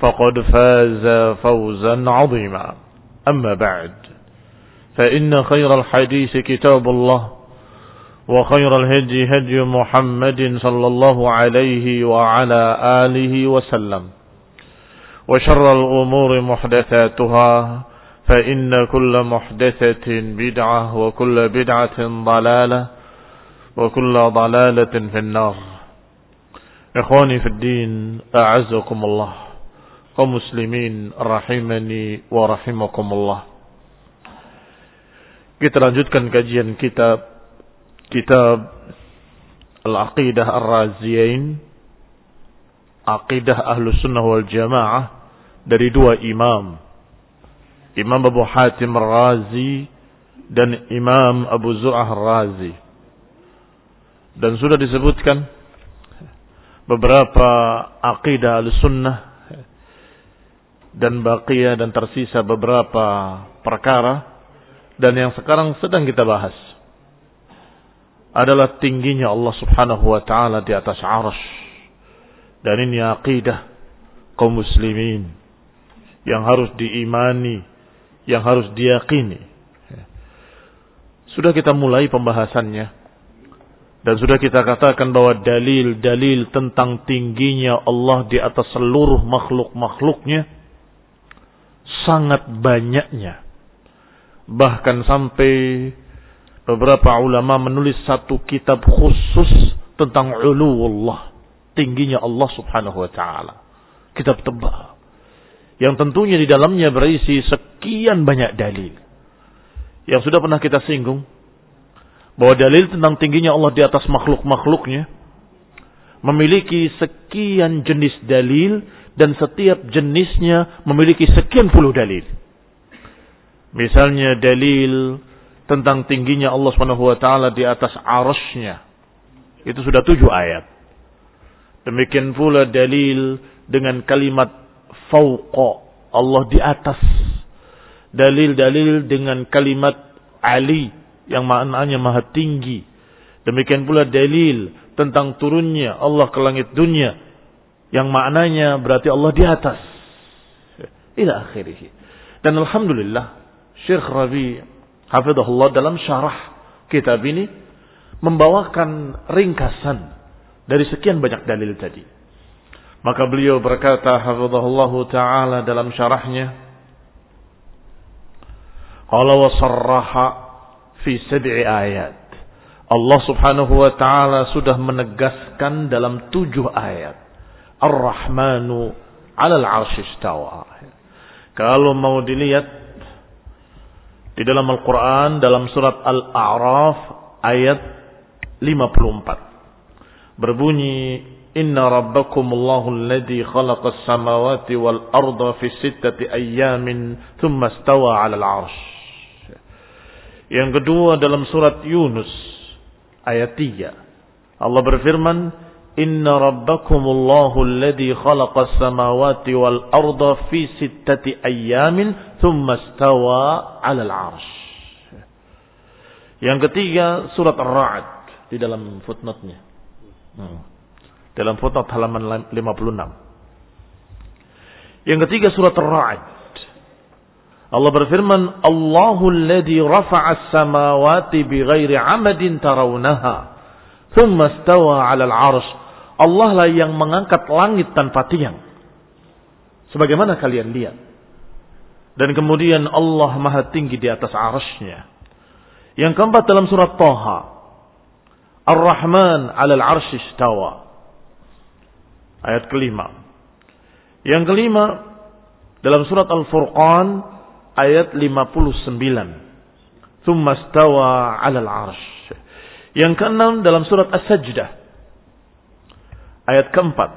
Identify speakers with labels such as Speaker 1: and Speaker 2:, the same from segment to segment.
Speaker 1: فقد فاز فوزا عظيما. أما بعد فإن خير الحديث كتاب الله وخير الهدي هدي محمد صلى الله عليه وعلى آله وسلم وشر الأمور محدثاتها فإن كل محدثة بدعة وكل بدعة ضلالة وكل ضلالة في النار. إخواني في الدين أعزكم الله. Kaum muslimin rahimani wa rahimakumullah. Kita lanjutkan kajian kitab kitab Al-Aqidah Ar-Raziyain Aqidah Ahlus Sunnah wal Jamaah dari dua imam. Imam Abu Hatim Ar-Razi dan Imam Abu Zur'ah Ar-Razi. Dan sudah disebutkan beberapa aqidah Al-Sunnah dan baqiyah dan tersisa beberapa perkara dan yang sekarang sedang kita bahas adalah tingginya Allah Subhanahu wa taala di atas arsy dan ini aqidah kaum muslimin yang harus diimani yang harus diyakini. Sudah kita mulai pembahasannya dan sudah kita katakan bahwa dalil-dalil tentang tingginya Allah di atas seluruh makhluk-makhluknya sangat banyaknya. Bahkan sampai beberapa ulama menulis satu kitab khusus tentang uluwullah. Tingginya Allah subhanahu wa ta'ala. Kitab tebal. Yang tentunya di dalamnya berisi sekian banyak dalil. Yang sudah pernah kita singgung. Bahwa dalil tentang tingginya Allah di atas makhluk-makhluknya. Memiliki sekian jenis dalil dan setiap jenisnya memiliki sekian puluh dalil. Misalnya dalil tentang tingginya Allah Subhanahu wa taala di atas arasnya. Itu sudah tujuh ayat. Demikian pula dalil dengan kalimat fauqa Allah di atas. Dalil-dalil dengan kalimat Ali yang maknanya maha tinggi. Demikian pula dalil tentang turunnya Allah ke langit dunia yang maknanya berarti Allah di atas. Ila akhirih. Dan Alhamdulillah, Syekh Rabi Hafidhullah dalam syarah kitab ini membawakan ringkasan dari sekian banyak dalil tadi. Maka beliau berkata Hafidhullah Ta'ala dalam syarahnya, Qala wa sarraha fi sab'i ayat. Allah subhanahu wa ta'ala sudah menegaskan dalam tujuh ayat Ar-Rahmanu 'alal 'arsy istawa. Kalau mau dilihat Di dalam Al-Quran, dalam surat Al-A'raf, ayat 54. Berbunyi, Inna rabbakumullahu alladhi khalaqas samawati wal arda fi sittati ayyamin thumma stawa 'alal 'arsy. Yang kedua dalam surat Yunus ayat 3. Allah berfirman, Inna rabbakumullahu alladhi khalaqas samawati wal arda fi sittati ayyamin thumma stawa 'alal 'arsy. Yang ketiga surat Ar-Ra'd di dalam footnote-nya. Hmm. Dalam footnote halaman 56. Yang ketiga surat Ar-Ra'd. Allah berfirman, Allahu alladhi rafa'a as-samawati bighairi 'amadin tarawnaha, thumma stawa 'alal 'arsy Allah lah yang mengangkat langit tanpa tiang. Sebagaimana kalian lihat. Dan kemudian Allah maha tinggi di atas arasnya. Yang keempat dalam surat Taha. Ar-Rahman alal arshi istawa. Ayat kelima. Yang kelima dalam surat Al-Furqan ayat 59. Thumma stawa alal arsh. Yang keenam dalam surat As-Sajdah Ayat keempat.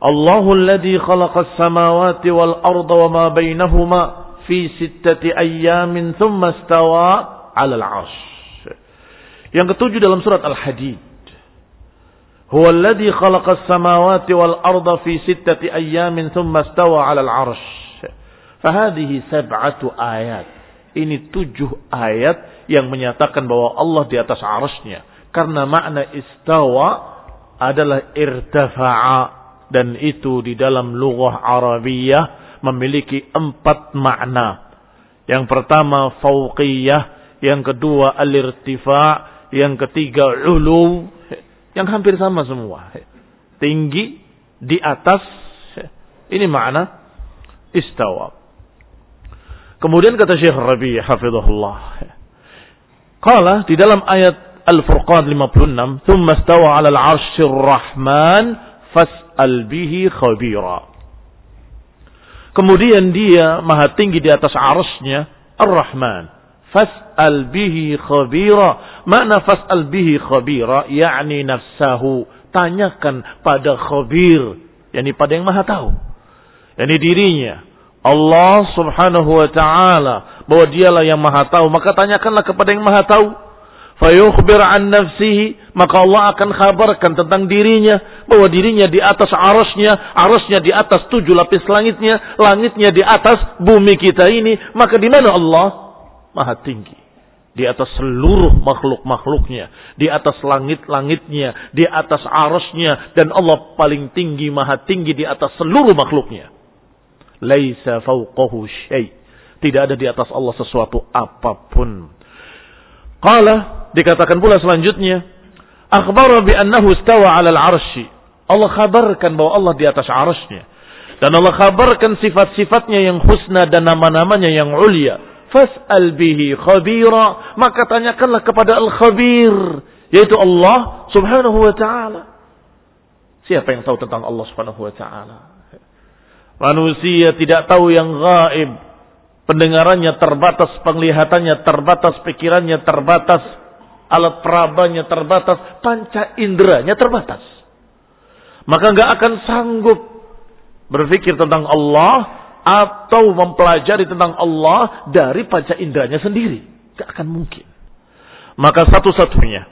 Speaker 1: Allahu alladhi khalaqas samawati wal arda wa ma bainahuma fi sittati ayyamin thumma istawa 'ala al-'arsy. Yang ketujuh dalam surat Al-Hadid. Huwa alladhi khalaqas samawati wal arda fi sittati ayyamin thumma istawa 'ala al-'arsy. Fahadhihi sab'atu ayat. Ini tujuh ayat yang menyatakan bahwa Allah di atas arasnya. Karena makna istawa adalah irtafa'a dan itu di dalam lughah Arabiyah memiliki empat makna. Yang pertama fauqiyah, yang kedua al-irtifa', yang ketiga ulu, yang hampir sama semua. Tinggi di atas ini makna istawa. Kemudian kata Syekh Rabi hafizahullah. Qala di dalam ayat Al-Furqan 56, "Tsumma stawa 'alal 'arsyir Rahman fas'al bihi khabira." Kemudian dia maha tinggi di atas arasnya Ar-Rahman. Fas'al bihi khabira. Makna fas'al bihi khabira yakni nafsahu. Tanyakan pada khabir, yakni pada yang maha tahu. yakni dirinya. Allah Subhanahu wa taala bahwa dialah yang maha tahu, maka tanyakanlah kepada yang maha tahu fayukhbir an nafsihi maka Allah akan kabarkan tentang dirinya bahwa dirinya di atas arasnya arasnya di atas tujuh lapis langitnya langitnya di atas bumi kita ini maka di mana Allah maha tinggi di atas seluruh makhluk-makhluknya, di atas langit-langitnya, di atas arasnya, dan Allah paling tinggi, maha tinggi di atas seluruh makhluknya. Laisa fauqahu syai. Tidak ada di atas Allah sesuatu apa pun. Qala Dikatakan pula selanjutnya, akhbara bi annahu istawa 'alal 'arsy. Allah kabarkan bahwa Allah di atas arasnya. Dan Allah kabarkan sifat-sifatnya yang husna dan nama-namanya yang ulia. Fas'al bihi khabira. Maka tanyakanlah kepada al-khabir. Yaitu Allah subhanahu wa ta'ala. Siapa yang tahu tentang Allah subhanahu wa ta'ala? Manusia tidak tahu yang gaib. Pendengarannya terbatas, penglihatannya terbatas, pikirannya terbatas alat perabanya terbatas, panca inderanya terbatas. Maka nggak akan sanggup berpikir tentang Allah atau mempelajari tentang Allah dari panca inderanya sendiri. Gak akan mungkin. Maka satu-satunya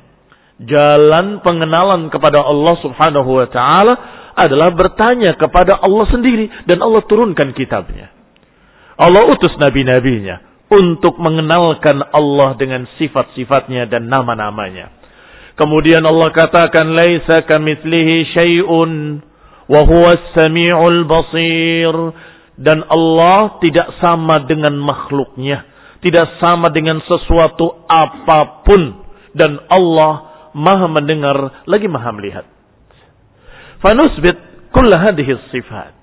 Speaker 1: jalan pengenalan kepada Allah Subhanahu wa taala adalah bertanya kepada Allah sendiri dan Allah turunkan kitabnya. Allah utus nabi-nabinya untuk mengenalkan Allah dengan sifat-sifatnya dan nama-namanya. Kemudian Allah katakan laisa kamitslihi syai'un wa huwa samiul basir dan Allah tidak sama dengan makhluknya, tidak sama dengan sesuatu apa pun dan Allah Maha mendengar lagi Maha melihat. Fanusbit kull hadhihi sifat.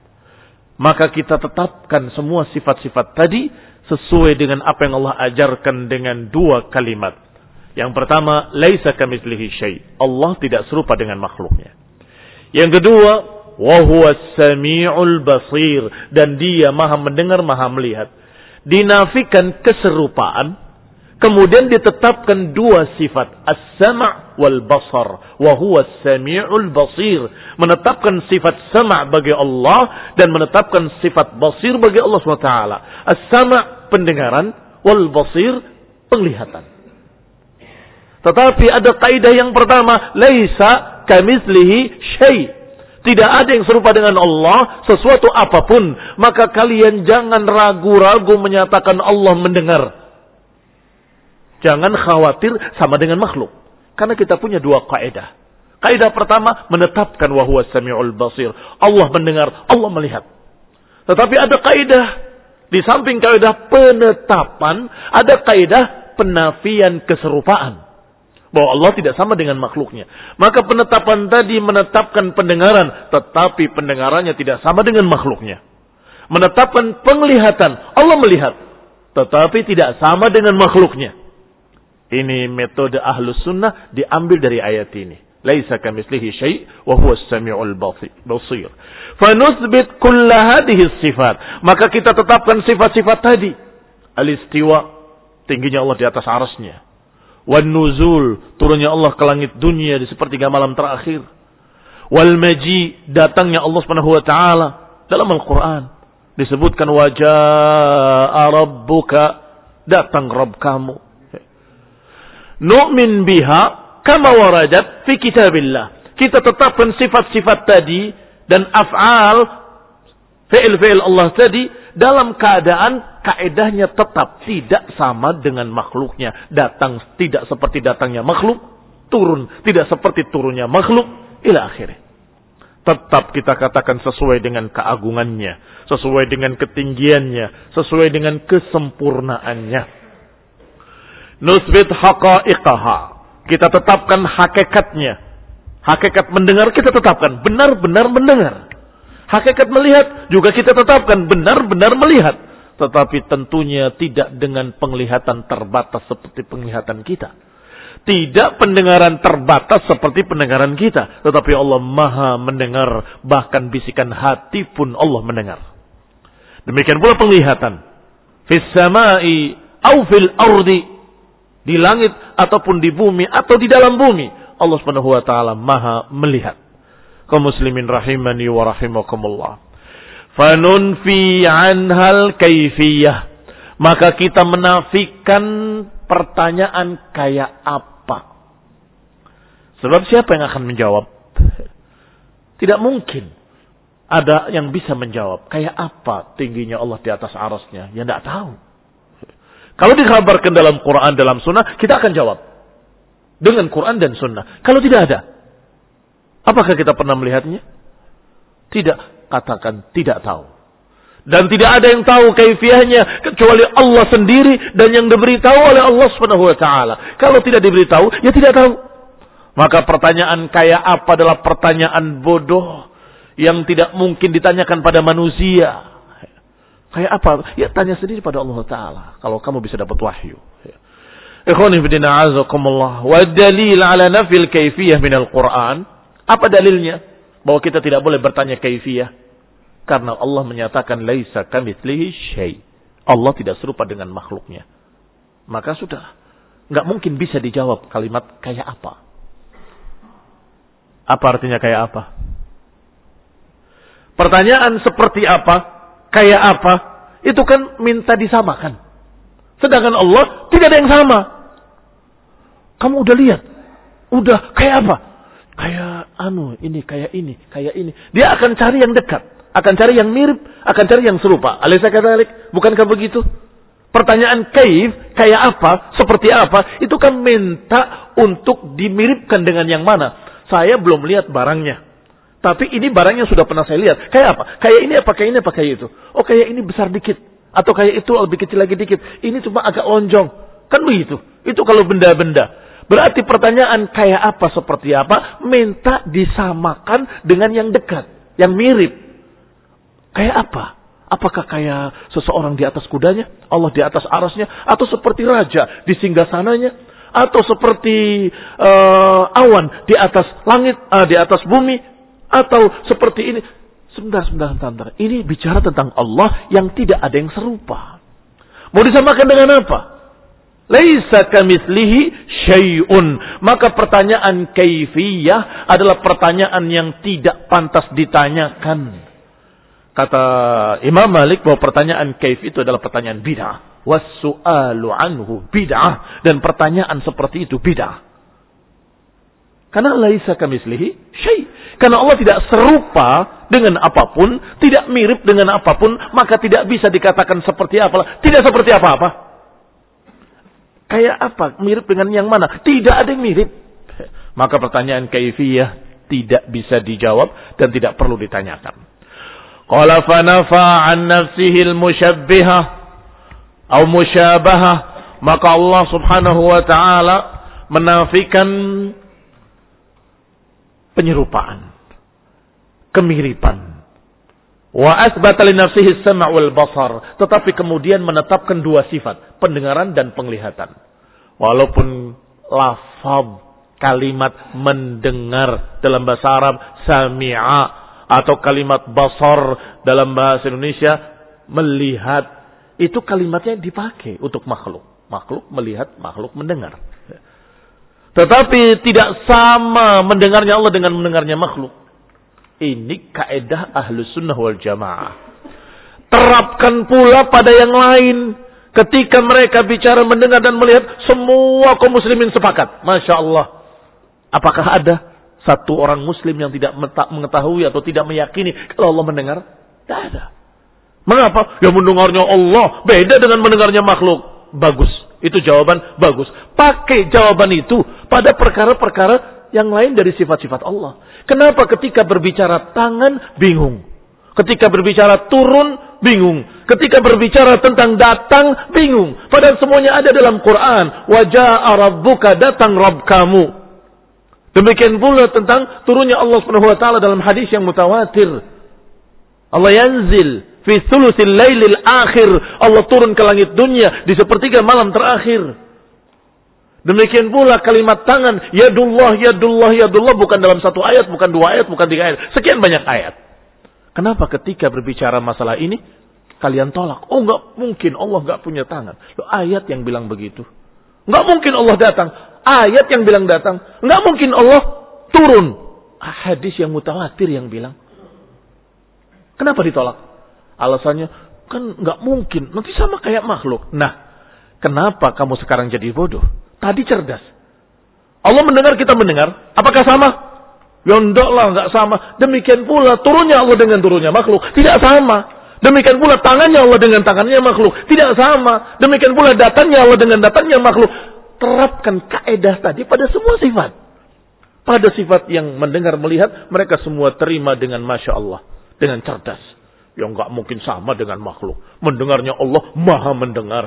Speaker 1: Maka kita tetapkan semua sifat-sifat tadi sesuai dengan apa yang Allah ajarkan dengan dua kalimat. Yang pertama, laisa kamitslihi syai. Allah tidak serupa dengan makhluknya. Yang kedua, wa huwa samiul basir dan dia Maha mendengar, Maha melihat. Dinafikan keserupaan Kemudian ditetapkan dua sifat. As-sama' wal basar. Wa huwa sami'ul basir. Menetapkan sifat sama' bagi Allah. Dan menetapkan sifat basir bagi Allah SWT. As-sama' pendengaran. Wal basir penglihatan. Tetapi ada kaidah yang pertama. Laisa kamislihi syai' Tidak ada yang serupa dengan Allah sesuatu apa pun. Maka kalian jangan ragu-ragu menyatakan Allah mendengar. Jangan khawatir sama dengan makhluk. Karena kita punya dua kaidah. Kaidah pertama menetapkan wahwa sami'ul basir. Allah mendengar, Allah melihat. Tetapi ada kaidah di samping kaidah penetapan, ada kaidah penafian keserupaan. Bahwa Allah tidak sama dengan makhluknya. Maka penetapan tadi menetapkan pendengaran. Tetapi pendengarannya tidak sama dengan makhluknya. Menetapkan penglihatan. Allah melihat. Tetapi tidak sama dengan makhluknya. Ini metode ahlus sunnah diambil dari ayat ini. Laisa kamislihi syai' wa huwa as-sami'ul basir. Fanusbit kulla hadhihi sifat. Maka kita tetapkan sifat-sifat tadi. Al-istiwa, tingginya Allah di atas arasnya. Wan nuzul, turunnya Allah ke langit dunia di sepertiga malam terakhir. Wal maji, datangnya Allah Subhanahu wa taala dalam Al-Qur'an disebutkan wajah rabbuka, datang Rabb kamu nu'min biha kama waradat fi kitabillah. Kita tetapkan sifat-sifat tadi dan af'al fi'il-fi'il Allah tadi dalam keadaan kaedahnya tetap tidak sama dengan makhluknya. Datang tidak seperti datangnya makhluk, turun tidak seperti turunnya makhluk, ila akhirnya. Tetap kita katakan sesuai dengan keagungannya, sesuai dengan ketinggiannya, sesuai dengan kesempurnaannya nusbit haqa'iqaha. Kita tetapkan hakikatnya. Hakikat mendengar kita tetapkan. Benar-benar mendengar. Hakikat melihat juga kita tetapkan. Benar-benar melihat. Tetapi tentunya tidak dengan penglihatan terbatas seperti penglihatan kita. Tidak pendengaran terbatas seperti pendengaran kita. Tetapi Allah maha mendengar. Bahkan bisikan hati pun Allah mendengar. Demikian pula penglihatan. Fis samai au fil ardi di langit ataupun di bumi atau di dalam bumi. Allah Subhanahu wa taala Maha melihat. Kaum muslimin rahimani wa rahimakumullah. Fanunfi anhal kaifiyah. Maka kita menafikan pertanyaan kayak apa. Sebab siapa yang akan menjawab? Tidak mungkin ada yang bisa menjawab. Kayak apa tingginya Allah di atas arasnya? Ya tidak tahu. Kalau dikabarkan dalam Quran, dalam Sunnah, kita akan jawab. Dengan Quran dan Sunnah. Kalau tidak ada, apakah kita pernah melihatnya? Tidak. Katakan tidak tahu. Dan tidak ada yang tahu kaifiahnya kecuali Allah sendiri dan yang diberitahu oleh Allah Subhanahu wa taala. Kalau tidak diberitahu, ya tidak tahu. Maka pertanyaan kayak apa adalah pertanyaan bodoh yang tidak mungkin ditanyakan pada manusia. Kayak apa? Ya tanya sendiri pada Allah Ta'ala. Kalau kamu bisa dapat wahyu. Ya. Ikhwani bidina azakumullah. Wa dalil ala nafil kaifiyah minal Quran. Apa dalilnya? Bahwa kita tidak boleh bertanya kaifiyah. Karena Allah menyatakan laisa kamitslihi syai. Allah tidak serupa dengan makhluknya. Maka sudah. Nggak mungkin bisa dijawab kalimat kayak apa. Apa artinya kayak apa? Pertanyaan seperti apa kayak apa, itu kan minta disamakan. Sedangkan Allah tidak ada yang sama. Kamu udah lihat, udah kayak apa? Kayak anu, ini kayak ini, kayak ini. Dia akan cari yang dekat, akan cari yang mirip, akan cari yang serupa. Alisa kata bukankah begitu? Pertanyaan kaif, kayak apa, seperti apa, itu kan minta untuk dimiripkan dengan yang mana. Saya belum lihat barangnya. Tapi ini barang yang sudah pernah saya lihat. Kayak apa? Kayak ini apa? Kayak ini apa? Kayak itu. Oh kayak ini besar dikit. Atau kayak itu lebih kecil lagi dikit. Ini cuma agak lonjong. Kan begitu. Itu kalau benda-benda. Berarti pertanyaan kayak apa? Seperti apa? Minta disamakan dengan yang dekat. Yang mirip. Kayak apa? Apakah kayak seseorang di atas kudanya? Allah di atas arasnya? Atau seperti raja di singgah sananya? Atau seperti uh, awan di atas langit, uh, di atas bumi, atau seperti ini. Sebentar, sebentar, sebentar. Ini bicara tentang Allah yang tidak ada yang serupa. Mau disamakan dengan apa? Laisa kamitslihi syai'un. Maka pertanyaan kaifiyah adalah pertanyaan yang tidak pantas ditanyakan. Kata Imam Malik bahwa pertanyaan kaif itu adalah pertanyaan bid'ah. Wassu'alu anhu bid'ah. Dan pertanyaan seperti itu bid'ah. Karena laisa kamislihi syai. Karena Allah tidak serupa dengan apa pun, tidak mirip dengan apa pun, maka tidak bisa dikatakan seperti apa. Tidak seperti apa-apa. Kayak apa? Mirip dengan yang mana? Tidak ada yang mirip. Maka pertanyaan kaifiyah tidak bisa dijawab dan tidak perlu ditanyakan. Qala fanafa an nafsihi al-musyabbihah atau musyabahah maka Allah Subhanahu wa taala menafikan penyerupaan, kemiripan. Wa asbata li nafsihi sama' wal basar, tetapi kemudian menetapkan dua sifat, pendengaran dan penglihatan. Walaupun lafaz kalimat mendengar dalam bahasa Arab sami'a atau kalimat basar dalam bahasa Indonesia melihat itu kalimatnya dipakai untuk makhluk. Makhluk melihat, makhluk mendengar. Tetapi tidak sama mendengarnya Allah dengan mendengarnya makhluk. Ini kaedah ahlu sunnah wal jamaah. Terapkan pula pada yang lain. Ketika mereka bicara mendengar dan melihat semua kaum muslimin sepakat. Masya Allah. Apakah ada satu orang muslim yang tidak mengetahui atau tidak meyakini kalau Allah mendengar? Tidak ada. Mengapa? Ya mendengarnya Allah beda dengan mendengarnya makhluk. Bagus. Itu jawaban bagus. Pakai jawaban itu pada perkara-perkara yang lain dari sifat-sifat Allah. Kenapa ketika berbicara tangan bingung? Ketika berbicara turun bingung. Ketika berbicara tentang datang bingung. Padahal semuanya ada dalam Quran. Wajah rabbuka datang Rabb kamu. Demikian pula tentang turunnya Allah Subhanahu wa taala dalam hadis yang mutawatir. Allah yanzil fi thuluthil lailil akhir. Allah turun ke langit dunia di sepertiga malam terakhir. Demikian pula kalimat tangan, yadullah, yadullah, yadullah bukan dalam satu ayat, bukan dua ayat, bukan tiga ayat. Sekian banyak ayat. Kenapa ketika berbicara masalah ini, kalian tolak? Oh nggak mungkin Allah nggak punya tangan. Loh, ayat yang bilang begitu. Nggak mungkin Allah datang. Ayat yang bilang datang. Nggak mungkin Allah turun. Hadis yang mutawatir yang bilang. Kenapa ditolak? Alasannya, kan nggak mungkin. Nanti sama kayak makhluk. Nah, kenapa kamu sekarang jadi bodoh? Tadi cerdas. Allah mendengar, kita mendengar. Apakah sama? Ya lah, nggak sama. Demikian pula turunnya Allah dengan turunnya makhluk. Tidak sama. Demikian pula tangannya Allah dengan tangannya makhluk. Tidak sama. Demikian pula datangnya Allah dengan datangnya makhluk. Terapkan kaedah tadi pada semua sifat. Pada sifat yang mendengar melihat, mereka semua terima dengan Masya Allah. Dengan cerdas. Yang nggak mungkin sama dengan makhluk. Mendengarnya Allah maha mendengar.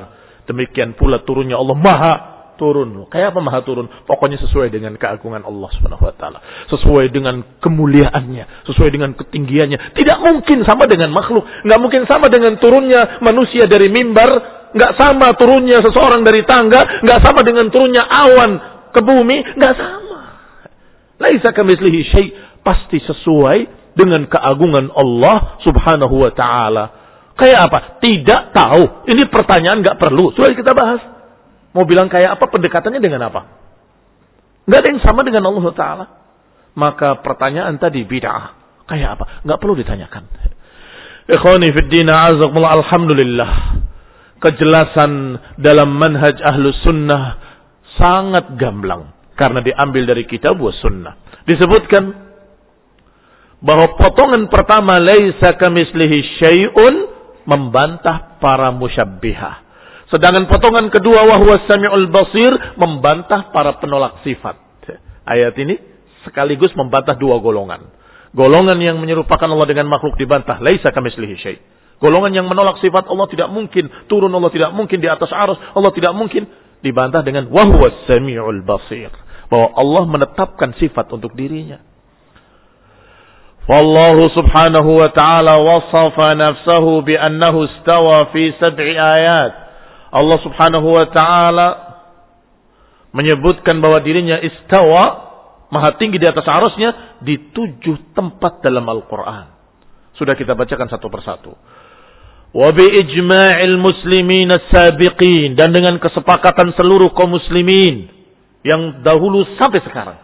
Speaker 1: Demikian pula turunnya Allah maha turun. Kayak apa maha turun? Pokoknya sesuai dengan keagungan Allah Subhanahu wa taala. Sesuai dengan kemuliaannya, sesuai dengan ketinggiannya. Tidak mungkin sama dengan makhluk, nggak mungkin sama dengan turunnya manusia dari mimbar, nggak sama turunnya seseorang dari tangga, nggak sama dengan turunnya awan ke bumi, nggak sama. Laisa kamitslihi syai, pasti sesuai dengan keagungan Allah Subhanahu wa taala. Kayak apa? Tidak tahu. Ini pertanyaan nggak perlu. Sudah kita bahas. Mau bilang kayak apa pendekatannya dengan apa? Nggak ada yang sama dengan Allah Ta'ala. Maka pertanyaan tadi bid'ah. Kayak apa? Nggak perlu ditanyakan. Ikhwani fiddina azakumullah alhamdulillah. Kejelasan dalam manhaj ahlu sunnah sangat gamblang. Karena diambil dari kitab wa sunnah. Disebutkan bahwa potongan pertama laisa kamislihi syai'un membantah para musyabbihah. Sedangkan potongan kedua wahwa sami'ul basir membantah para penolak sifat. Ayat ini sekaligus membantah dua golongan. Golongan yang menyerupakan Allah dengan makhluk dibantah. Laisa kamislihi syai. Golongan yang menolak sifat Allah tidak mungkin. Turun Allah tidak mungkin di atas arus. Allah tidak mungkin. Dibantah dengan wahwa sami'ul basir. Bahwa Allah menetapkan sifat untuk dirinya. Wa ta'ala wasafa nafsahu bi annahu istawa fi sab'i ayat. Allah Subhanahu wa taala menyebutkan bahwa dirinya istawa maha tinggi di atas arusnya di tujuh tempat dalam Al-Quran. Sudah kita bacakan satu persatu. wa bi ijma'il muslimin as-sabiqin dan dengan kesepakatan seluruh kaum muslimin yang dahulu sampai sekarang.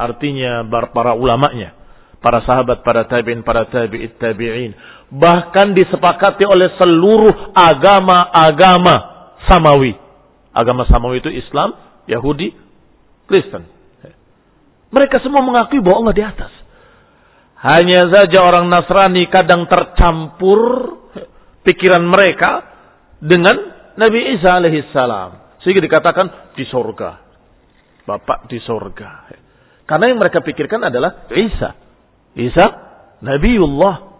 Speaker 1: Artinya para ulamanya, para sahabat, para tabi'in, para tabi'it tabi'in. Bahkan disepakati oleh seluruh agama-agama samawi. Agama samawi itu Islam, Yahudi, Kristen. Mereka semua mengakui bahwa Allah di atas. Hanya saja orang Nasrani kadang tercampur pikiran mereka dengan Nabi Isa alaihissalam. Sehingga dikatakan di sorga. Bapak di sorga. Karena yang mereka pikirkan adalah Isa. Isa, Nabiullah.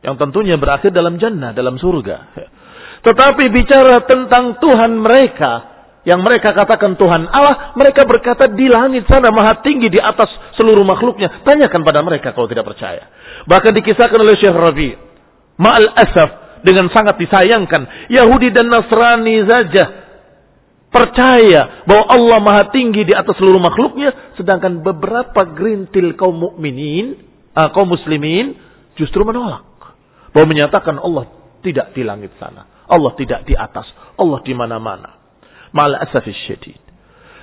Speaker 1: Yang tentunya berakhir dalam jannah, dalam surga. Tetapi bicara tentang Tuhan mereka, yang mereka katakan Tuhan Allah, mereka berkata di langit sana maha tinggi di atas seluruh makhluknya. Tanyakan pada mereka kalau tidak percaya. Bahkan dikisahkan oleh Syekh Rabi. Ma'al asaf dengan sangat disayangkan. Yahudi dan Nasrani saja percaya bahwa Allah maha tinggi di atas seluruh makhluknya. Sedangkan beberapa gerintil kaum mukminin, uh, kaum muslimin justru menolak. Bahwa menyatakan Allah tidak di langit sana. Allah tidak di atas. Allah di mana-mana. Mal asafis syadid.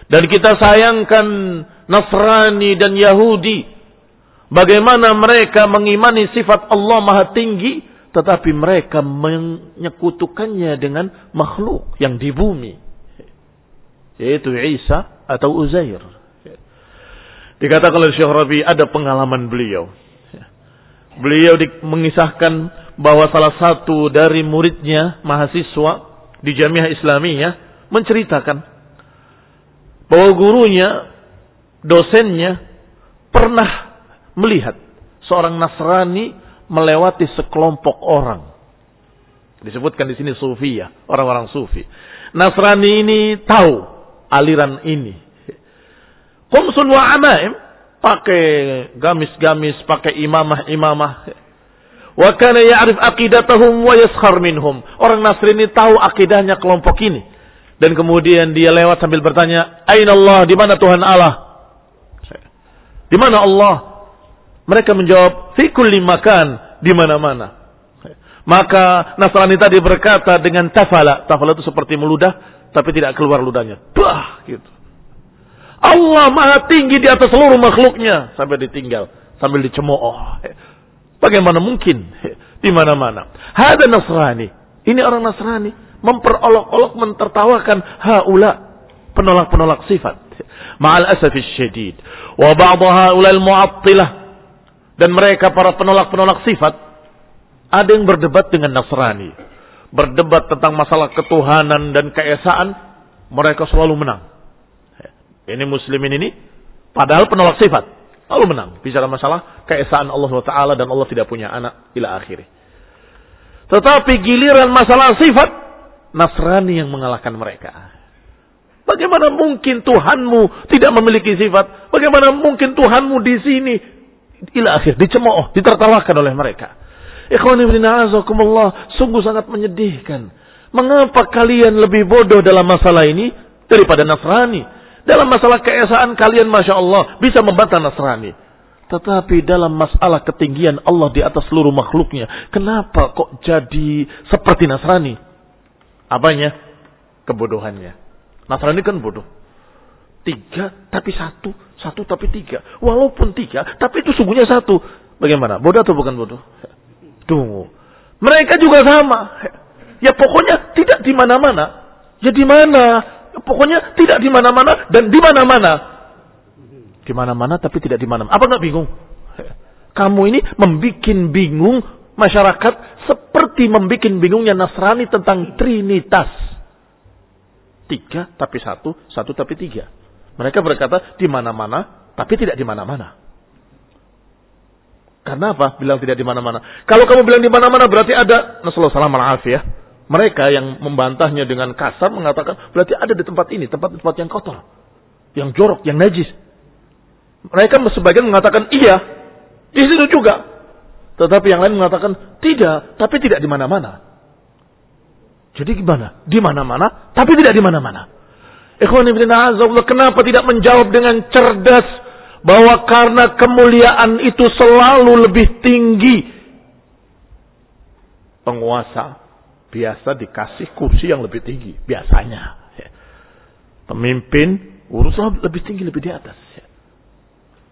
Speaker 1: Dan kita sayangkan Nasrani dan Yahudi. Bagaimana mereka mengimani sifat Allah maha tinggi. Tetapi mereka menyekutukannya dengan makhluk yang di bumi. Yaitu Isa atau Uzair. Dikatakan oleh Syekh Rabi ada pengalaman beliau. Beliau mengisahkan bahwa salah satu dari muridnya mahasiswa di Jamiah Islamiyah menceritakan bahwa gurunya, dosennya pernah melihat seorang Nasrani melewati sekelompok orang. Disebutkan di sini sufi ya, orang-orang sufi. Nasrani ini tahu aliran ini. Qumsun wa amaim, pakai gamis-gamis, pakai imamah-imamah. Wa kana ya'rif aqidatahum wa yaskhar minhum. Orang Nasrani tahu akidahnya kelompok ini dan kemudian dia lewat sambil bertanya, "Aina Allah? Di mana Tuhan Allah?" Di mana Allah? Mereka menjawab, "Fi kulli makan, di mana-mana." Maka Nasrani tadi berkata dengan tafala. Tafala itu seperti meludah tapi tidak keluar ludahnya. Bah gitu. Allah maha tinggi di atas seluruh makhluknya sampai ditinggal, sambil dicemooh. Bagaimana mungkin di mana-mana? Ada Nasrani. Ini orang Nasrani memperolok-olok mentertawakan haula penolak-penolak sifat. Ma'al asafis syadid. Wa ba'd haula al-mu'attilah dan mereka para penolak-penolak sifat ada yang berdebat dengan Nasrani. Berdebat tentang masalah ketuhanan dan keesaan, mereka selalu menang. Ini muslimin ini padahal penolak sifat, lalu menang bicara masalah keesaan Allah Taala dan Allah tidak punya anak ila akhirnya. Tetapi giliran masalah sifat Nasrani yang mengalahkan mereka. Bagaimana mungkin Tuhanmu tidak memiliki sifat? Bagaimana mungkin Tuhanmu di sini? Ila akhir, dicemooh, ditertawakan oleh mereka. Ikhwan ibn a'azakumullah, sungguh sangat menyedihkan. Mengapa kalian lebih bodoh dalam masalah ini daripada Nasrani? Dalam masalah keesaan kalian Masya Allah bisa membantah Nasrani. Tetapi dalam masalah ketinggian Allah di atas seluruh makhluknya. Kenapa kok jadi seperti Nasrani? Apanya? Kebodohannya. Nasrani kan bodoh. Tiga tapi satu. Satu tapi tiga. Walaupun tiga, tapi itu sungguhnya satu. Bagaimana? Bodoh atau bukan bodoh? Tunggu. Mereka juga sama. Ya pokoknya tidak di mana-mana. Ya di mana? Pokoknya tidak di mana-mana dan di mana-mana. Di mana-mana tapi tidak di mana-mana. Apa nggak bingung? Kamu ini membuat bingung masyarakat seperti membuat bingungnya Nasrani tentang Trinitas. Tiga tapi satu, satu tapi tiga. Mereka berkata di mana-mana, tapi tidak di mana-mana. Karena apa? Bilang tidak di mana-mana. Kalau kamu bilang di mana-mana berarti ada Nasallahu salam ya. Mereka yang membantahnya dengan kasar mengatakan berarti ada di tempat ini, tempat-tempat yang kotor, yang jorok, yang najis. Mereka sebagian mengatakan iya, di situ juga. Tetapi yang lain mengatakan tidak, tapi tidak di mana-mana. Jadi gimana? Di mana-mana, tapi tidak di mana-mana. Ikhwan ibn kenapa tidak menjawab dengan cerdas bahwa karena kemuliaan itu selalu lebih tinggi penguasa biasa dikasih kursi yang lebih tinggi biasanya. Pemimpin urusan lebih tinggi lebih di atas.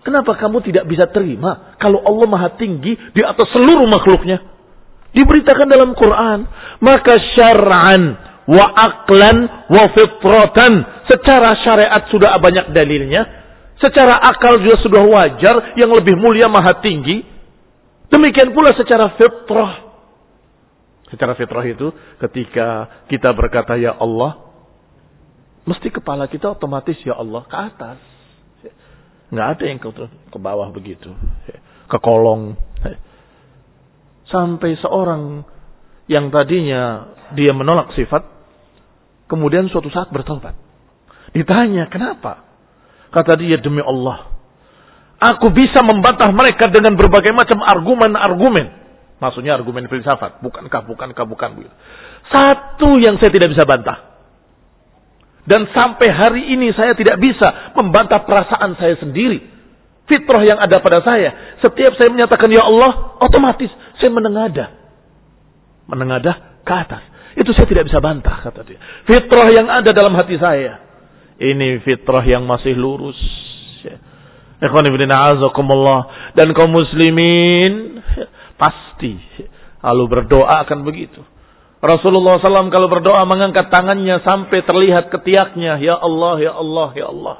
Speaker 1: Kenapa kamu tidak bisa terima kalau Allah maha tinggi di atas seluruh makhluknya? Diberitakan dalam Quran. Maka syar'an wa aklan wa fitratan. Secara syariat sudah banyak dalilnya. Secara akal juga sudah wajar yang lebih mulia maha tinggi. Demikian pula secara fitrah. Secara fitrah itu ketika kita berkata ya Allah. Mesti kepala kita otomatis ya Allah ke atas. Nggak ada yang ke, ke bawah begitu. Ke kolong. Sampai seorang yang tadinya dia menolak sifat. Kemudian suatu saat bertobat. Ditanya kenapa? Kata dia demi Allah. Aku bisa membantah mereka dengan berbagai macam argumen-argumen. Maksudnya argumen filsafat. Bukankah, bukankah, bukan. Satu yang saya tidak bisa bantah. Dan sampai hari ini saya tidak bisa membantah perasaan saya sendiri. Fitrah yang ada pada saya. Setiap saya menyatakan ya Allah, otomatis saya menengadah. Menengadah ke atas. Itu saya tidak bisa bantah, kata dia. Fitrah yang ada dalam hati saya. Ini fitrah yang masih lurus. Dan kaum muslimin pasti lalu berdoa akan begitu. Rasulullah SAW kalau berdoa mengangkat tangannya sampai terlihat ketiaknya. Ya Allah, ya Allah, ya Allah.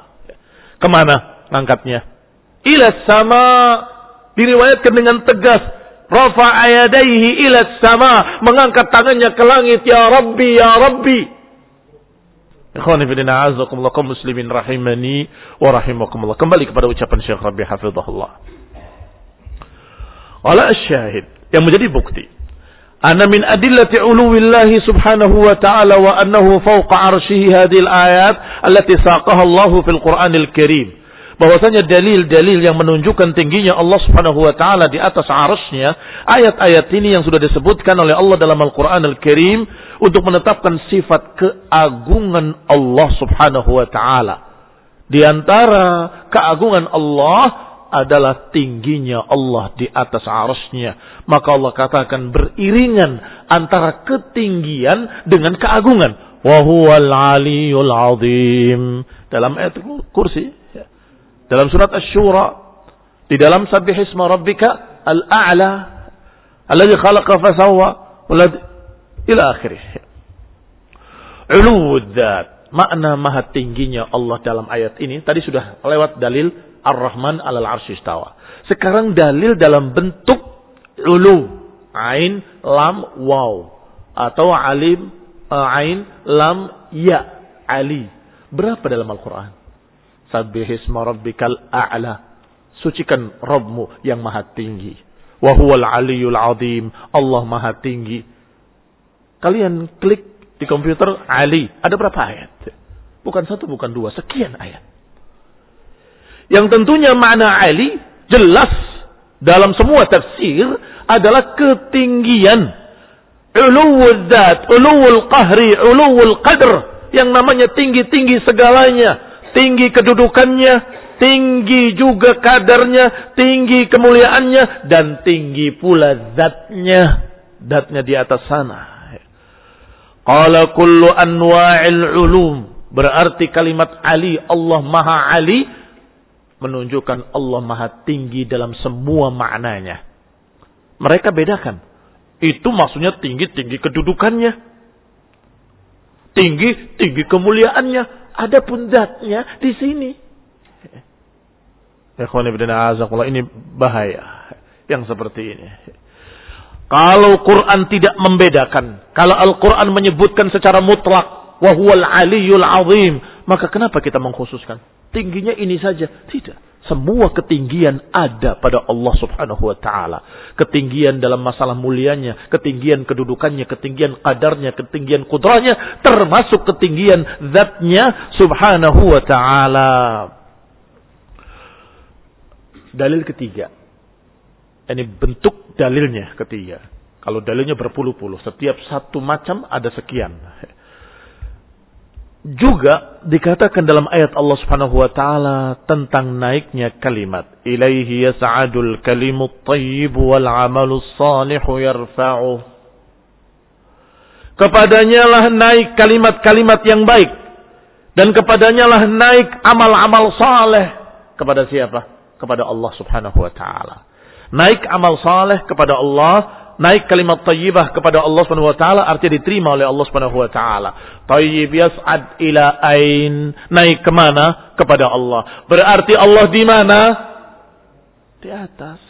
Speaker 1: Ke mana angkatnya? Ila sama. Diriwayatkan dengan tegas. Rafa ayadaihi ila sama. Mengangkat tangannya ke langit. Ya Rabbi, ya Rabbi. Ikhwanifidina muslimin rahimani wa. Kembali kepada ucapan Syekh Rabbi hafizahullah ala syahid yang menjadi bukti. Ana min adillati uluwillahi subhanahu wa ta'ala wa annahu fawqa arsyihi hadhil ayat allati saqaha Allah fil Qur'anil Karim. Bahwasanya dalil-dalil yang menunjukkan tingginya Allah Subhanahu wa taala di atas arasnya ayat-ayat ini yang sudah disebutkan oleh Allah dalam Al-Qur'an Al-Karim untuk menetapkan sifat keagungan Allah Subhanahu wa taala. Di antara keagungan Allah adalah tingginya Allah di atas arasnya. Maka Allah katakan beriringan antara ketinggian dengan keagungan. Wahuwal aliyul azim. Dalam ayat kursi. Ya. Dalam surat Ash-Shura. Di dalam sabihisma rabbika al-a'la. Alladhi khalaqa fasawwa. Ila akhirih. Uluwud Makna maha tingginya Allah dalam ayat ini. Tadi sudah lewat dalil Ar-Rahman alal arsy istawa. Sekarang dalil dalam bentuk ulu. Ain, lam, waw. Atau alim, uh, ain, lam, ya. Ali. Berapa dalam Al-Quran? Sabbihisma rabbikal a'la. Sucikan Rabbmu yang maha tinggi. Wahuwal aliyul azim. Allah maha tinggi. Kalian klik di komputer Ali. Ada berapa ayat? Bukan satu, bukan dua. Sekian ayat. Yang tentunya makna Ali jelas dalam semua tafsir adalah ketinggian. Uluwul zat, uluwul qahri, uluwul qadr. Yang namanya tinggi-tinggi segalanya. Tinggi kedudukannya, tinggi juga kadarnya, tinggi kemuliaannya, dan tinggi pula zatnya. Zatnya di atas sana. Qala kullu anwa'il ulum. Berarti kalimat Ali, Allah Maha Ali, menunjukkan Allah Maha Tinggi dalam semua maknanya. Mereka bedakan. Itu maksudnya tinggi-tinggi kedudukannya. Tinggi-tinggi kemuliaannya. Ada pun zatnya di sini. Ini bahaya. Yang seperti ini. Kalau Quran tidak membedakan. Kalau Al-Quran menyebutkan secara mutlak. Wahuwal aliyul azim. Maka kenapa kita mengkhususkan? Tingginya ini saja. Tidak. Semua ketinggian ada pada Allah subhanahu wa ta'ala. Ketinggian dalam masalah mulianya, ketinggian kedudukannya, ketinggian kadarnya, ketinggian kudrahnya, termasuk ketinggian zatnya subhanahu wa ta'ala. Dalil ketiga. Ini bentuk dalilnya ketiga. Kalau dalilnya berpuluh-puluh, setiap satu macam ada sekian juga dikatakan dalam ayat Allah Subhanahu wa taala tentang naiknya kalimat ilaihi yas'adul kalimut thayyib wal 'amalus salihu yarfa'u Kepadanya lah naik kalimat-kalimat yang baik. Dan kepadanya lah naik amal-amal saleh. Kepada siapa? Kepada Allah subhanahu wa ta'ala. Naik amal saleh kepada Allah naik kalimat tayyibah kepada Allah Subhanahu wa taala artinya diterima oleh Allah Subhanahu wa taala. Tayyib yas'ad ila ain, naik ke mana? Kepada Allah. Berarti Allah di mana? Di atas.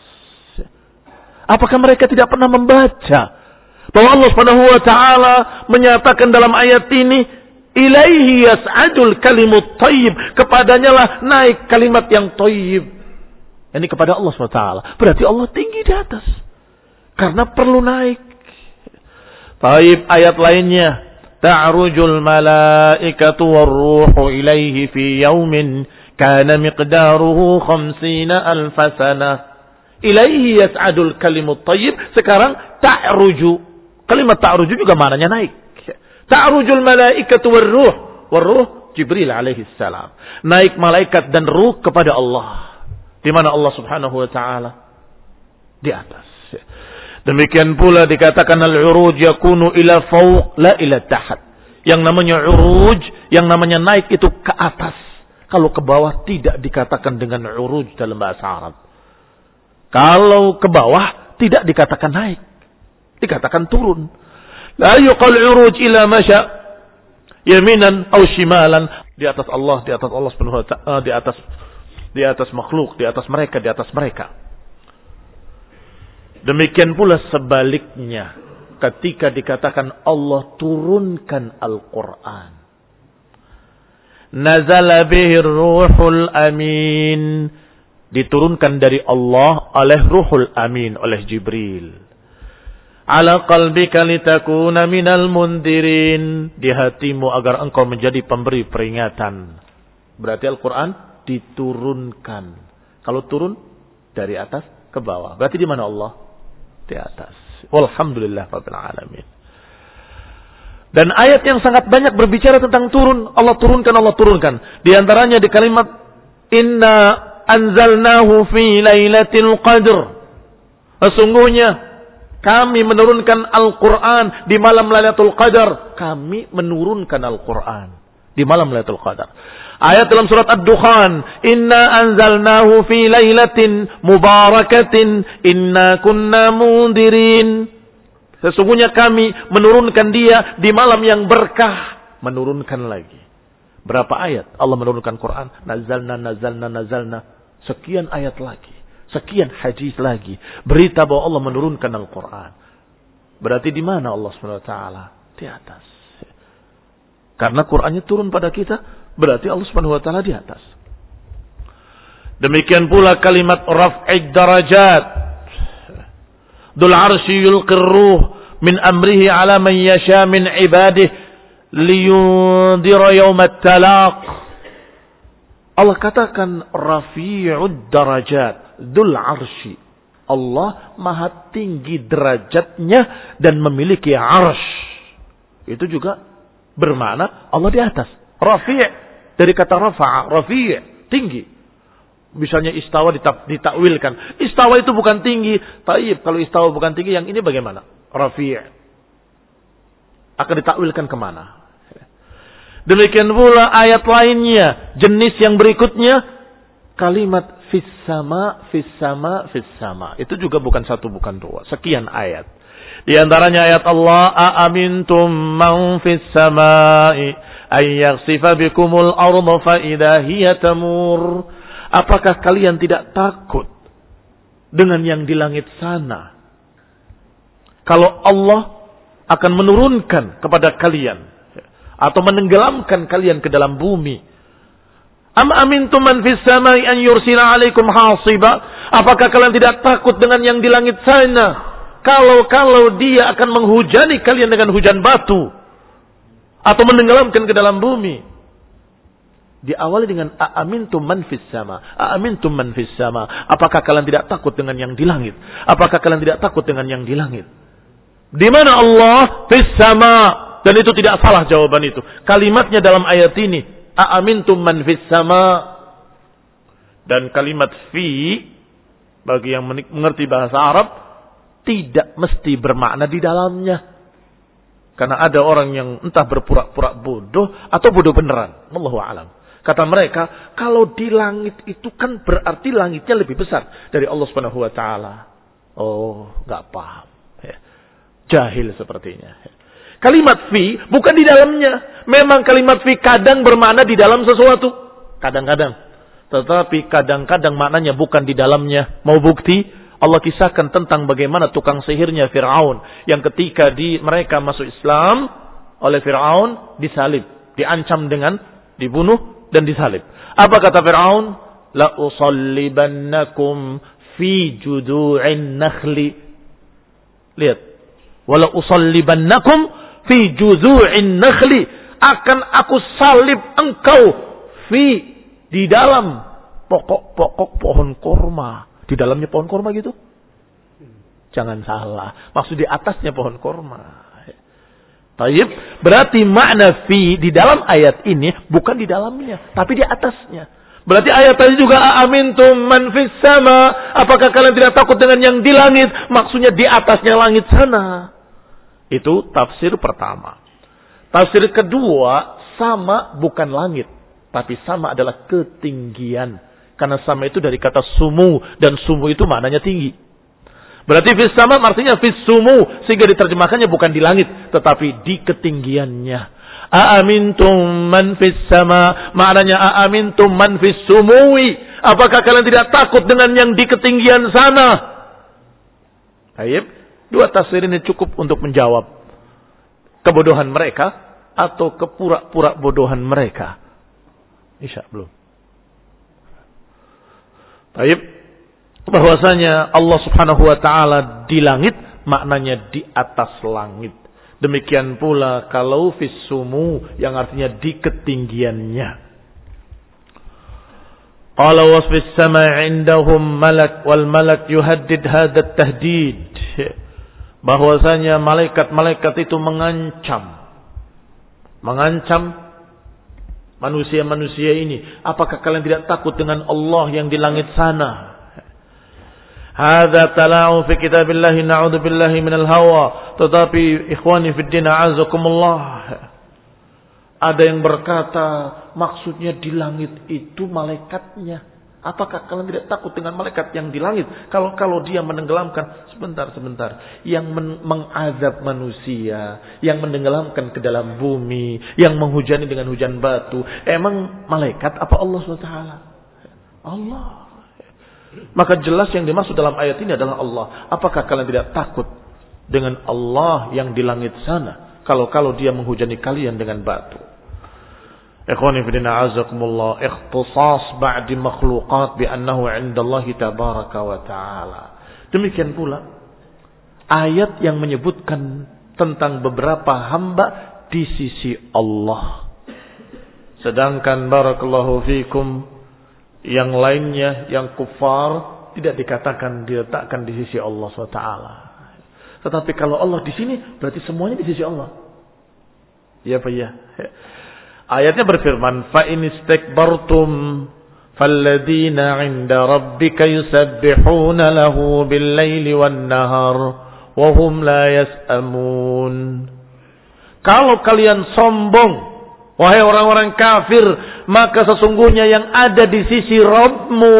Speaker 1: Apakah mereka tidak pernah membaca bahwa Allah Subhanahu wa taala menyatakan dalam ayat ini ilaihi yas'adul kalimut tayyib, kepadanya lah naik kalimat yang tayyib. Ini kepada Allah SWT. Berarti Allah tinggi di atas. Karena perlu naik. Taib ayat lainnya. Ta'rujul malaikatu warruhu ilaihi fi yaumin kana miqdaruhu khamsina alfasana. Ilaihi yas'adul kalimut tayyib. Sekarang ta'ruju. Kalimat ta'ruju juga maknanya naik. Ta'rujul malaikatu warruh. Warruh Jibril alaihi salam. Naik malaikat dan ruh kepada Allah. Di mana Allah subhanahu wa ta'ala? Di atas. Demikian pula dikatakan al-uruj yakunu ila fauq la ila tahat. Yang namanya uruj, yang namanya naik itu ke atas. Kalau ke bawah tidak dikatakan dengan uruj dalam bahasa Arab. Kalau ke bawah tidak dikatakan naik. Dikatakan turun. La yuqal uruj ila masya yaminan atau shimalan di atas Allah, di atas Allah subhanahu wa ta'ala, di atas di atas makhluk, di atas mereka, di atas mereka. Demikian pula sebaliknya ketika dikatakan Allah turunkan Al-Quran. Nazala bihir ruhul amin. Diturunkan dari Allah oleh ruhul amin, oleh Jibril. Ala qalbika litakuna minal mundirin. Di hatimu agar engkau menjadi pemberi peringatan. Berarti Al-Quran diturunkan. Kalau turun dari atas ke bawah. Berarti di mana Allah? Di atas. Walhamdulillah rabbil alamin. Dan ayat yang sangat banyak berbicara tentang turun, Allah turunkan, Allah turunkan. Di antaranya di kalimat Inna anzalnahu fi lailatul qadr. Sesungguhnya kami menurunkan Al-Quran di malam Lailatul Qadar. Kami menurunkan Al-Quran di malam Lailatul Qadar. Ayat dalam surat Ad-Dukhan, "Inna anzalnahu fi lailatin mubarakatin, inna kunna mundirin." Sesungguhnya kami menurunkan dia di malam yang berkah, menurunkan lagi. Berapa ayat Allah menurunkan Quran? Nazalna, nazalna, nazalna. Sekian ayat lagi. Sekian hadis lagi. Berita bahwa Allah menurunkan Al-Quran. Berarti di mana Allah SWT? Di atas. Karena Qurannya turun pada kita, Berarti Allah Subhanahu wa taala di atas. Demikian pula kalimat raf'id darajat. Dul arsy yulqir ruh min amrihi ala man yasha min ibadihi liyundira yaum at-talaq. Allah katakan rafi'ud darajat, dul arsy. Allah maha tinggi derajatnya dan memiliki arsh. Itu juga bermakna Allah di atas. Rafi' Dari kata rafa'a, rafi' tinggi. Misalnya istawa ditakwilkan. Istawa itu bukan tinggi. Taib, kalau istawa bukan tinggi, yang ini bagaimana? Rafi' akan ditakwilkan ke mana? Demikian pula ayat lainnya, jenis yang berikutnya, kalimat fis sama, fis sama, fis sama. Itu juga bukan satu, bukan dua. Sekian ayat. Di antaranya ayat Allah, "Aamintum man fis samai ayyaghsifa bikumul arda fa hiya tamur. Apakah kalian tidak takut dengan yang di langit sana? Kalau Allah akan menurunkan kepada kalian atau menenggelamkan kalian ke dalam bumi. Am amintum man fis samai an yursila alaikum hasiba? Apakah kalian tidak takut dengan yang di langit sana? Kalau-kalau dia akan menghujani kalian dengan hujan batu atau menenggelamkan ke dalam bumi. Diawali dengan aamintum man fis sama. Aamintum man fis sama. Apakah kalian tidak takut dengan yang di langit? Apakah kalian tidak takut dengan yang di langit? Di mana Allah fis sama? Dan itu tidak salah jawaban itu. Kalimatnya dalam ayat ini, aamintum man fis sama. Dan kalimat fi bagi yang mengerti bahasa Arab tidak mesti bermakna di dalamnya. Karena ada orang yang entah berpura-pura bodoh atau bodoh beneran. Allahu alam. Kata mereka, kalau di langit itu kan berarti langitnya lebih besar dari Allah Subhanahu wa taala. Oh, nggak paham. Ya. Jahil sepertinya. Kalimat fi bukan di dalamnya. Memang kalimat fi kadang bermakna di dalam sesuatu. Kadang-kadang. Tetapi kadang-kadang maknanya bukan di dalamnya. Mau bukti? Allah kisahkan tentang bagaimana tukang sihirnya Fir'aun. Yang ketika di mereka masuk Islam oleh Fir'aun disalib. Diancam dengan dibunuh dan disalib. Apa kata Fir'aun? La usallibannakum fi judu'in nakhli. Lihat. Wala usallibannakum fi judu'in nakhli. Akan aku salib engkau fi di dalam pokok-pokok pohon kurma di dalamnya pohon korma gitu? Jangan salah. Maksud di atasnya pohon korma. Taib. Berarti makna fi di dalam ayat ini bukan di dalamnya, tapi di atasnya. Berarti ayat tadi juga amintum man fis sama. Apakah kalian tidak takut dengan yang di langit? Maksudnya di atasnya langit sana. Itu tafsir pertama. Tafsir kedua, sama bukan langit, tapi sama adalah ketinggian. Karena sama itu dari kata sumu dan sumu itu maknanya tinggi. Berarti fis sama artinya fis sumu sehingga diterjemahkannya bukan di langit tetapi di ketinggiannya. Aamintum man fis sama maknanya aamintum man fis sumui. Apakah kalian tidak takut dengan yang di ketinggian sana? Baik, dua tafsir ini cukup untuk menjawab kebodohan mereka atau kepura-pura bodohan mereka. Isya belum. Baik. Bahwasanya Allah Subhanahu wa taala di langit maknanya di atas langit. Demikian pula kalau fisumu yang artinya di ketinggiannya. Qala wasfis sama' indahum malak wal malak yuhaddid hadha tahdid. Bahwasanya malaikat-malaikat itu mengancam mengancam manusia-manusia ini. Apakah kalian tidak takut dengan Allah yang di langit sana? Hada tala'u fi kitabillahi na'udhu billahi minal hawa. Tetapi ikhwani fi din a'azakumullah. Ada yang berkata maksudnya di langit itu malaikatnya. Apakah kalian tidak takut dengan malaikat yang di langit? Kalau kalau dia menenggelamkan sebentar sebentar, yang men mengazab manusia, yang menenggelamkan ke dalam bumi, yang menghujani dengan hujan batu, emang malaikat apa Allah SWT? Allah. Maka jelas yang dimaksud dalam ayat ini adalah Allah. Apakah kalian tidak takut dengan Allah yang di langit sana? Kalau kalau dia menghujani kalian dengan batu. Ikhwani fidina azakumullah ikhtisas ba'di makhluqat bi'annahu indallahi tabaraka wa ta'ala. Demikian pula ayat yang menyebutkan tentang beberapa hamba di sisi Allah. Sedangkan barakallahu fikum yang lainnya yang kufar tidak dikatakan diletakkan di sisi Allah SWT. Tetapi kalau Allah di sini berarti semuanya di sisi Allah. Iya Pak ya. Ayatnya berfirman, "Fa in istakbartum falladzina 'inda rabbika yusabbihuna lahu bil-laili wan-nahar wa hum la yas'amun." Kalau kalian sombong, wahai orang-orang kafir, maka sesungguhnya yang ada di sisi Rabbmu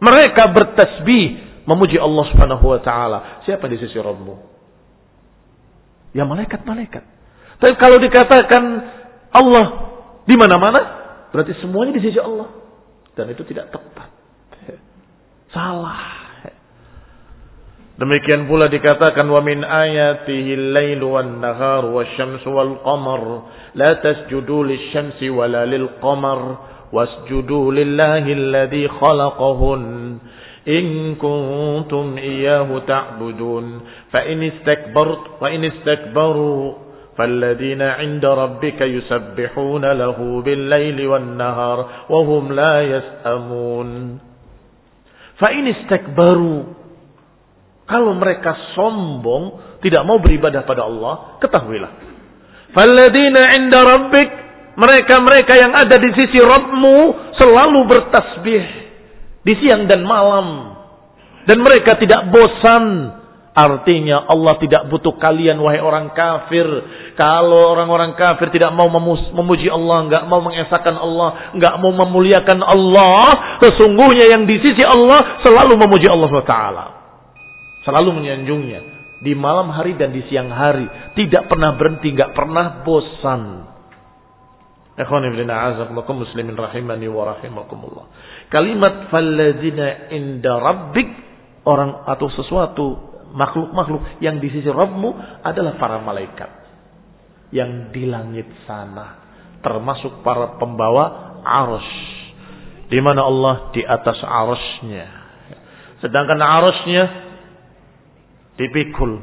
Speaker 1: mereka bertasbih memuji Allah Subhanahu wa taala. Siapa di sisi Rabbmu? Ya malaikat-malaikat. Tapi kalau dikatakan Allah di mana-mana, berarti semuanya di sisi Allah. Dan itu tidak tepat. Salah. Demikian pula dikatakan wa min ayatihi al-lail wan nahar wasyamsu wal qamar la tasjudu lisyamsi wala lil qamar wasjudu lillahi alladhi khalaqahun in kuntum iyyahu ta'budun fa in istakbartu wa in istakbaru فالذين عند ربك يسبحون له بالليل والنهار وهم لا يسأمون فإن استكبروا kalau mereka sombong tidak mau beribadah pada Allah ketahuilah فالذين عند ربك mereka-mereka yang ada di sisi Rabbmu selalu bertasbih di siang dan malam dan mereka tidak bosan Artinya Allah tidak butuh kalian wahai orang kafir. Kalau orang-orang kafir tidak mau memuji Allah, nggak mau mengesahkan Allah, nggak mau memuliakan Allah, sesungguhnya yang di sisi Allah selalu memuji Allah SWT. Selalu menyanjungnya di malam hari dan di siang hari, tidak pernah berhenti, nggak pernah bosan. muslimin rahimani wa rahimakumullah. Kalimat falladzina inda rabbik orang atau sesuatu makhluk-makhluk yang di sisi Rabbmu adalah para malaikat yang di langit sana termasuk para pembawa arus di mana Allah di atas arusnya. Sedangkan arusnya dipikul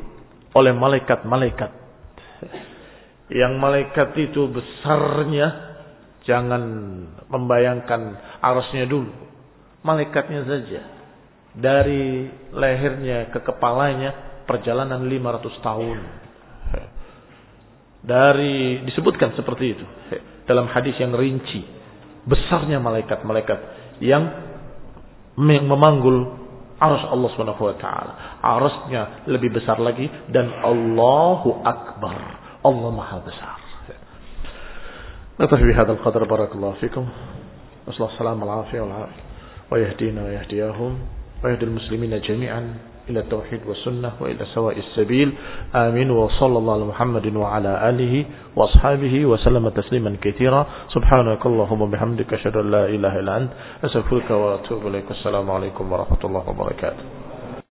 Speaker 1: oleh malaikat-malaikat. Yang malaikat itu besarnya jangan membayangkan arusnya dulu malaikatnya saja dari lehernya ke kepalanya perjalanan 500 tahun. Dari disebutkan seperti itu dalam hadis yang rinci besarnya malaikat-malaikat yang memanggul arus Allah Subhanahu wa taala. Arusnya lebih besar lagi dan Allahu akbar. Allah Maha besar. نكتفي بهذا القدر بارك الله فيكم نسأل الله السلامة والعافية ويهدينا ويهديهم ويهدي المسلمين جميعا إلى التوحيد والسنة وإلى سواء السبيل. آمين. وصلى الله على محمد وعلى آله وأصحابه وسلم تسليما كثيرا. سبحانك اللهم وبحمدك أشهد أن لا إله إلا أنت. أستغفرك وأتوب إليك. السلام عليكم ورحمة الله وبركاته.